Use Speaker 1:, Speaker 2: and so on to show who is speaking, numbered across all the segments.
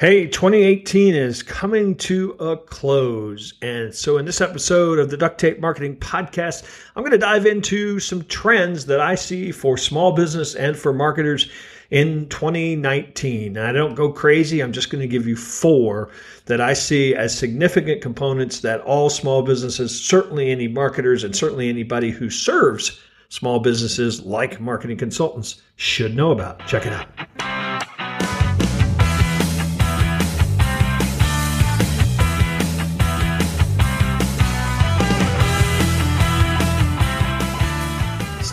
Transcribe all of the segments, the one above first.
Speaker 1: Hey, 2018 is coming to a close. And so, in this episode of the Duct Tape Marketing Podcast, I'm going to dive into some trends that I see for small business and for marketers in 2019. And I don't go crazy. I'm just going to give you four that I see as significant components that all small businesses, certainly any marketers, and certainly anybody who serves small businesses like marketing consultants, should know about. Check it out.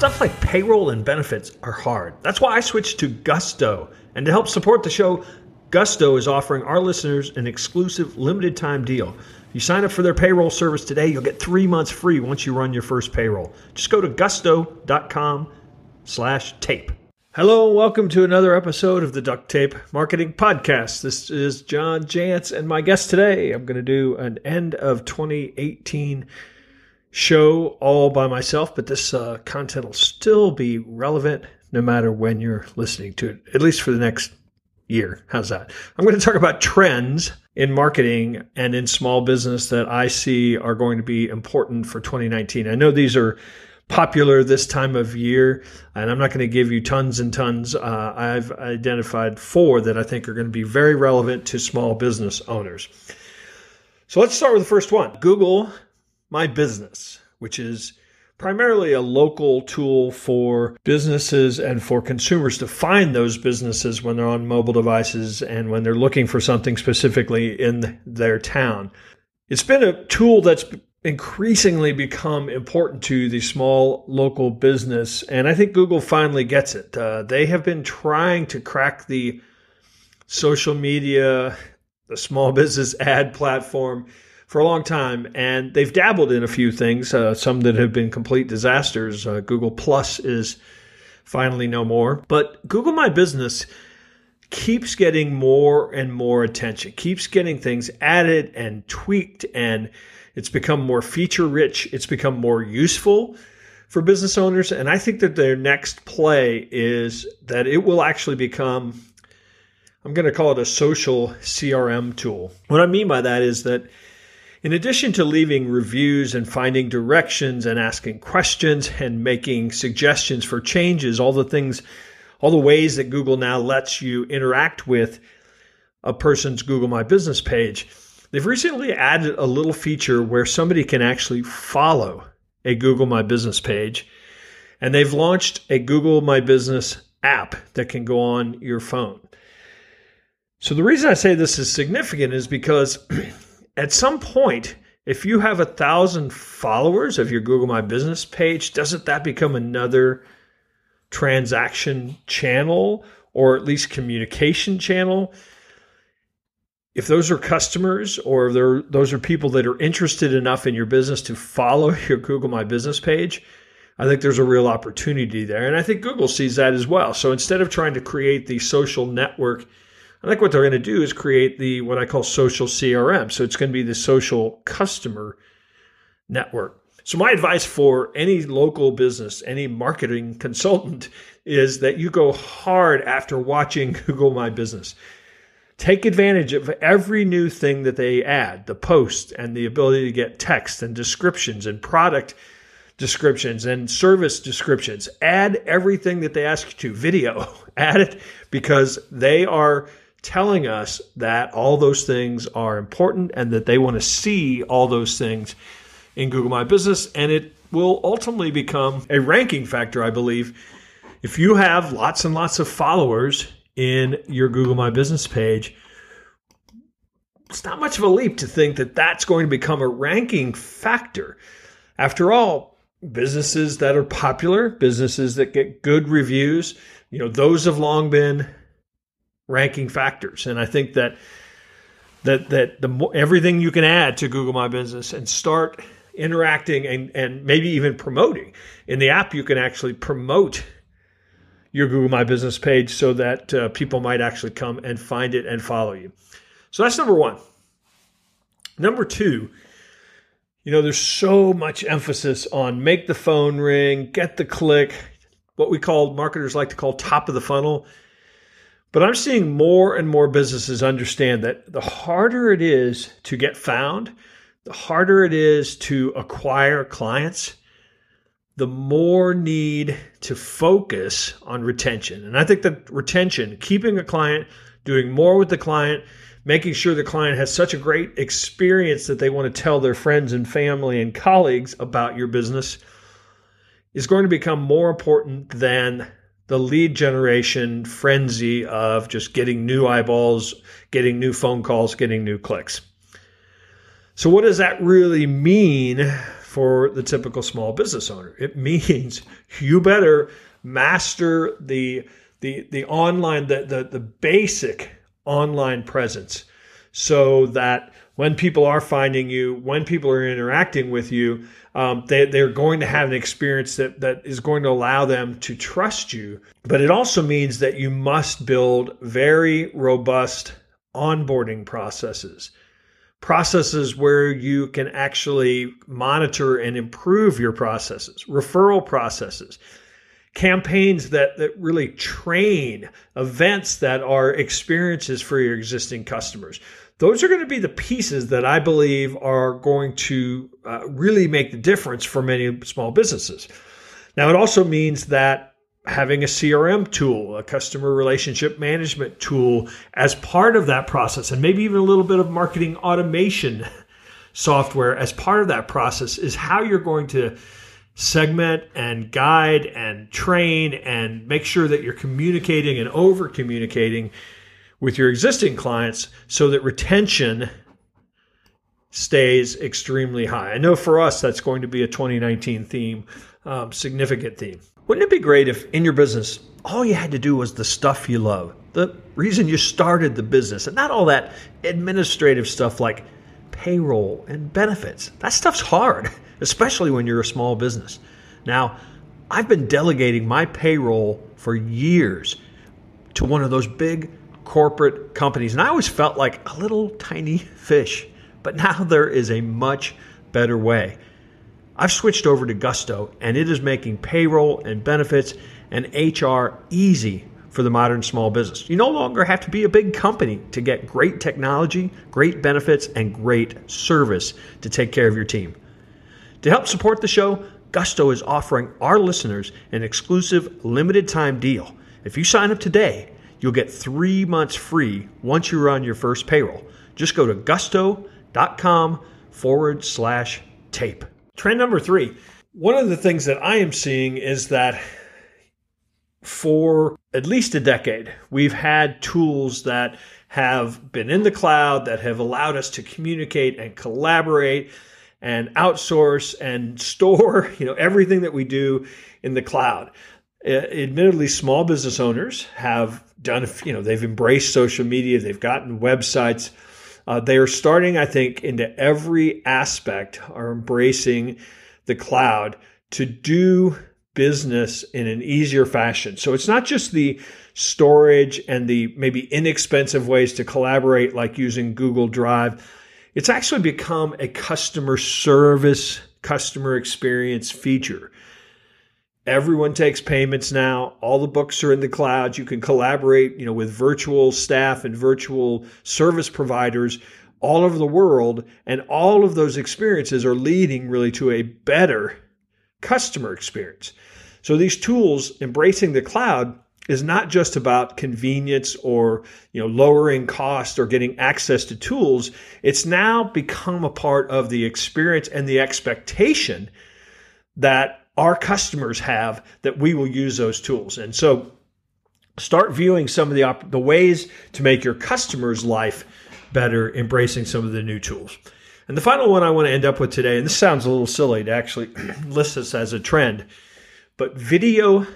Speaker 1: Stuff like payroll and benefits are hard. That's why I switched to Gusto. And to help support the show, Gusto is offering our listeners an exclusive limited time deal. If you sign up for their payroll service today, you'll get three months free once you run your first payroll. Just go to gusto.com slash tape. Hello, welcome to another episode of the Duct Tape Marketing Podcast. This is John Jantsch, and my guest today, I'm going to do an end of 2018 show all by myself, but this uh, content will still be relevant no matter when you're listening to it, at least for the next year. How's that? I'm going to talk about trends in marketing and in small business that I see are going to be important for 2019. I know these are popular this time of year, and I'm not going to give you tons and tons. Uh, I've identified four that I think are going to be very relevant to small business owners. So let's start with the first one Google my Business, which is primarily a local tool for businesses and for consumers to find those businesses when they're on mobile devices and when they're looking for something specifically in their town. It's been a tool that's increasingly become important to the small local business, and I think Google finally gets it. Uh, they have been trying to crack the social media, the small business ad platform for a long time, and they've dabbled in a few things, uh, some that have been complete disasters. Uh, Google Plus is finally no more, but Google My Business keeps getting more and more attention, keeps getting things added and tweaked, and it's become more feature rich, it's become more useful for business owners. And I think that their next play is that it will actually become, I'm going to call it a social CRM tool. What I mean by that is that in addition to leaving reviews and finding directions and asking questions and making suggestions for changes, all the things, all the ways that Google now lets you interact with a person's Google My Business page, they've recently added a little feature where somebody can actually follow a Google My Business page. And they've launched a Google My Business app that can go on your phone. So the reason I say this is significant is because at some point, if you have a thousand followers of your Google My Business page, doesn't that become another transaction channel or at least communication channel? If those are customers or those are people that are interested enough in your business to follow your Google My Business page, I think there's a real opportunity there. And I think Google sees that as well. So instead of trying to create the social network I think what they're going to do is create the what I call social CRM. So it's going to be the social customer network. So my advice for any local business, any marketing consultant is that you go hard after watching Google My Business. Take advantage of every new thing that they add, the post and the ability to get text and descriptions and product descriptions and service descriptions. Add everything that they ask you to, video, add it because they are telling us that all those things are important and that they want to see all those things in Google My Business. And it will ultimately become a ranking factor, I believe. If you have lots and lots of followers in your Google My Business page, it's not much of a leap to think that that's going to become a ranking factor. After all, businesses that are popular, businesses that get good reviews, you know, those have long been ranking factors. And I think that that that the more, everything you can add to Google My Business and start interacting and and maybe even promoting in the app, you can actually promote your Google My Business page so that uh, people might actually come and find it and follow you. So that's number one. Number two, you know, there's so much emphasis on make the phone ring, get the click, what we call marketers like to call top of the funnel But I'm seeing more and more businesses understand that the harder it is to get found, the harder it is to acquire clients, the more need to focus on retention. And I think that retention, keeping a client, doing more with the client, making sure the client has such a great experience that they want to tell their friends and family and colleagues about your business is going to become more important than the lead generation frenzy of just getting new eyeballs, getting new phone calls, getting new clicks. So, what does that really mean for the typical small business owner? It means you better master the the the online the the, the basic online presence so that when people are finding you, when people are interacting with you, um, they, they're going to have an experience that, that is going to allow them to trust you. But it also means that you must build very robust onboarding processes processes where you can actually monitor and improve your processes, referral processes, campaigns that, that really train, events that are experiences for your existing customers. Those are going to be the pieces that I believe are going to uh, really make the difference for many small businesses. Now, it also means that having a CRM tool, a customer relationship management tool as part of that process, and maybe even a little bit of marketing automation software as part of that process is how you're going to segment and guide and train and make sure that you're communicating and over communicating with your existing clients so that retention stays extremely high. I know for us that's going to be a 2019 theme, um, significant theme. Wouldn't it be great if in your business all you had to do was the stuff you love, the reason you started the business, and not all that administrative stuff like payroll and benefits? That stuff's hard, especially when you're a small business. Now, I've been delegating my payroll for years to one of those big corporate companies, and I always felt like a little tiny fish. But now there is a much better way. I've switched over to Gusto and it is making payroll and benefits and HR easy for the modern small business. You no longer have to be a big company to get great technology, great benefits, and great service to take care of your team. To help support the show, Gusto is offering our listeners an exclusive limited time deal. If you sign up today, you'll get three months free once you run your first payroll. Just go to gusto.com forward slash tape. Trend number three. One of the things that I am seeing is that for at least a decade, we've had tools that have been in the cloud that have allowed us to communicate and collaborate and outsource and store, you know, everything that we do in the cloud. Uh, admittedly, small business owners have done, you know, they've embraced social media, they've gotten websites uh, they are starting, I think, into every aspect, are embracing the cloud to do business in an easier fashion. So it's not just the storage and the maybe inexpensive ways to collaborate, like using Google Drive. It's actually become a customer service, customer experience feature. Everyone takes payments now. All the books are in the cloud. You can collaborate, you know, with virtual staff and virtual service providers all over the world. And all of those experiences are leading really to a better customer experience. So these tools embracing the cloud is not just about convenience or you know lowering cost or getting access to tools it's now become a part of the experience and the expectation that our customers have that we will use those tools. And so start viewing some of the op- the ways to make your customers' life better, embracing some of the new tools. And the final one I want to end up with today, and this sounds a little silly to actually list this as a trend, but video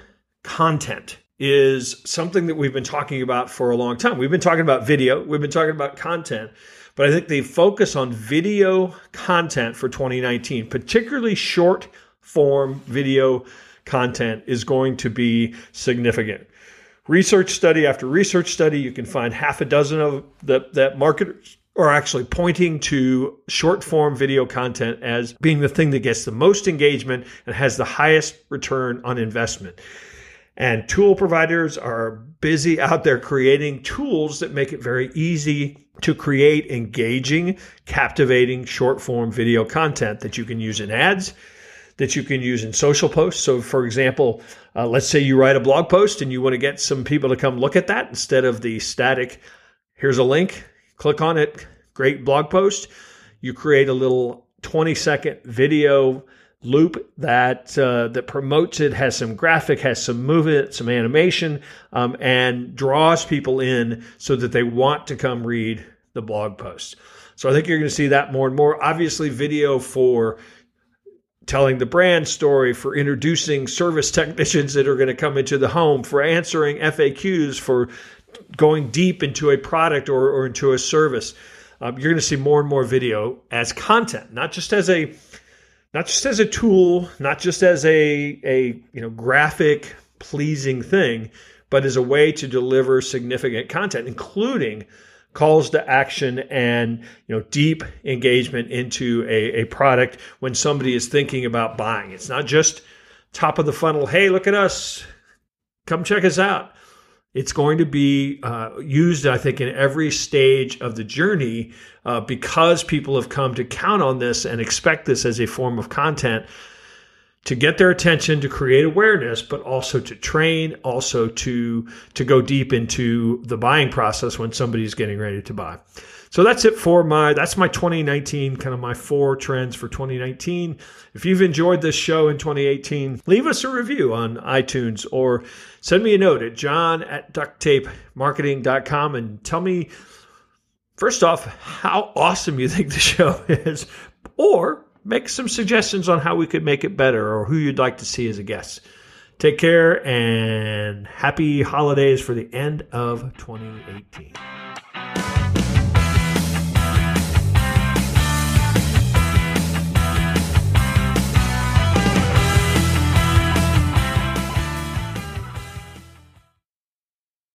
Speaker 1: content is something that we've been talking about for a long time. We've been talking about video, we've been talking about content, but I think the focus on video content for 2019, particularly short form video content is going to be significant. Research study after research study, you can find half a dozen of that, that marketers are actually pointing to short form video content as being the thing that gets the most engagement and has the highest return on investment. And tool providers are busy out there creating tools that make it very easy to create engaging, captivating short form video content that you can use in ads, that you can use in social posts. So, for example, uh, let's say you write a blog post and you want to get some people to come look at that instead of the static, here's a link, click on it, great blog post. You create a little 20 second video loop that uh, that promotes it, has some graphic, has some movement, some animation, um, and draws people in so that they want to come read the blog post. So I think you're going to see that more and more. Obviously, video for telling the brand story, for introducing service technicians that are going to come into the home, for answering FAQs, for going deep into a product or, or into a service. Um, you're going to see more and more video as content, not just as a not just as a tool, not just as a a you know graphic pleasing thing, but as a way to deliver significant content, including calls to action and you know deep engagement into a, a product when somebody is thinking about buying. It's not just top of the funnel. Hey, look at us, come check us out. It's going to be uh, used, I think, in every stage of the journey uh, because people have come to count on this and expect this as a form of content to get their attention, to create awareness, but also to train, also to to go deep into the buying process when somebody's getting ready to buy. So that's it for my that's my 2019 kind of my four trends for 2019. If you've enjoyed this show in 2018, leave us a review on iTunes or send me a note at john at ducttapemarketing.com and tell me first off how awesome you think the show is or make some suggestions on how we could make it better or who you'd like to see as a guest. Take care and happy holidays for the end of 2018.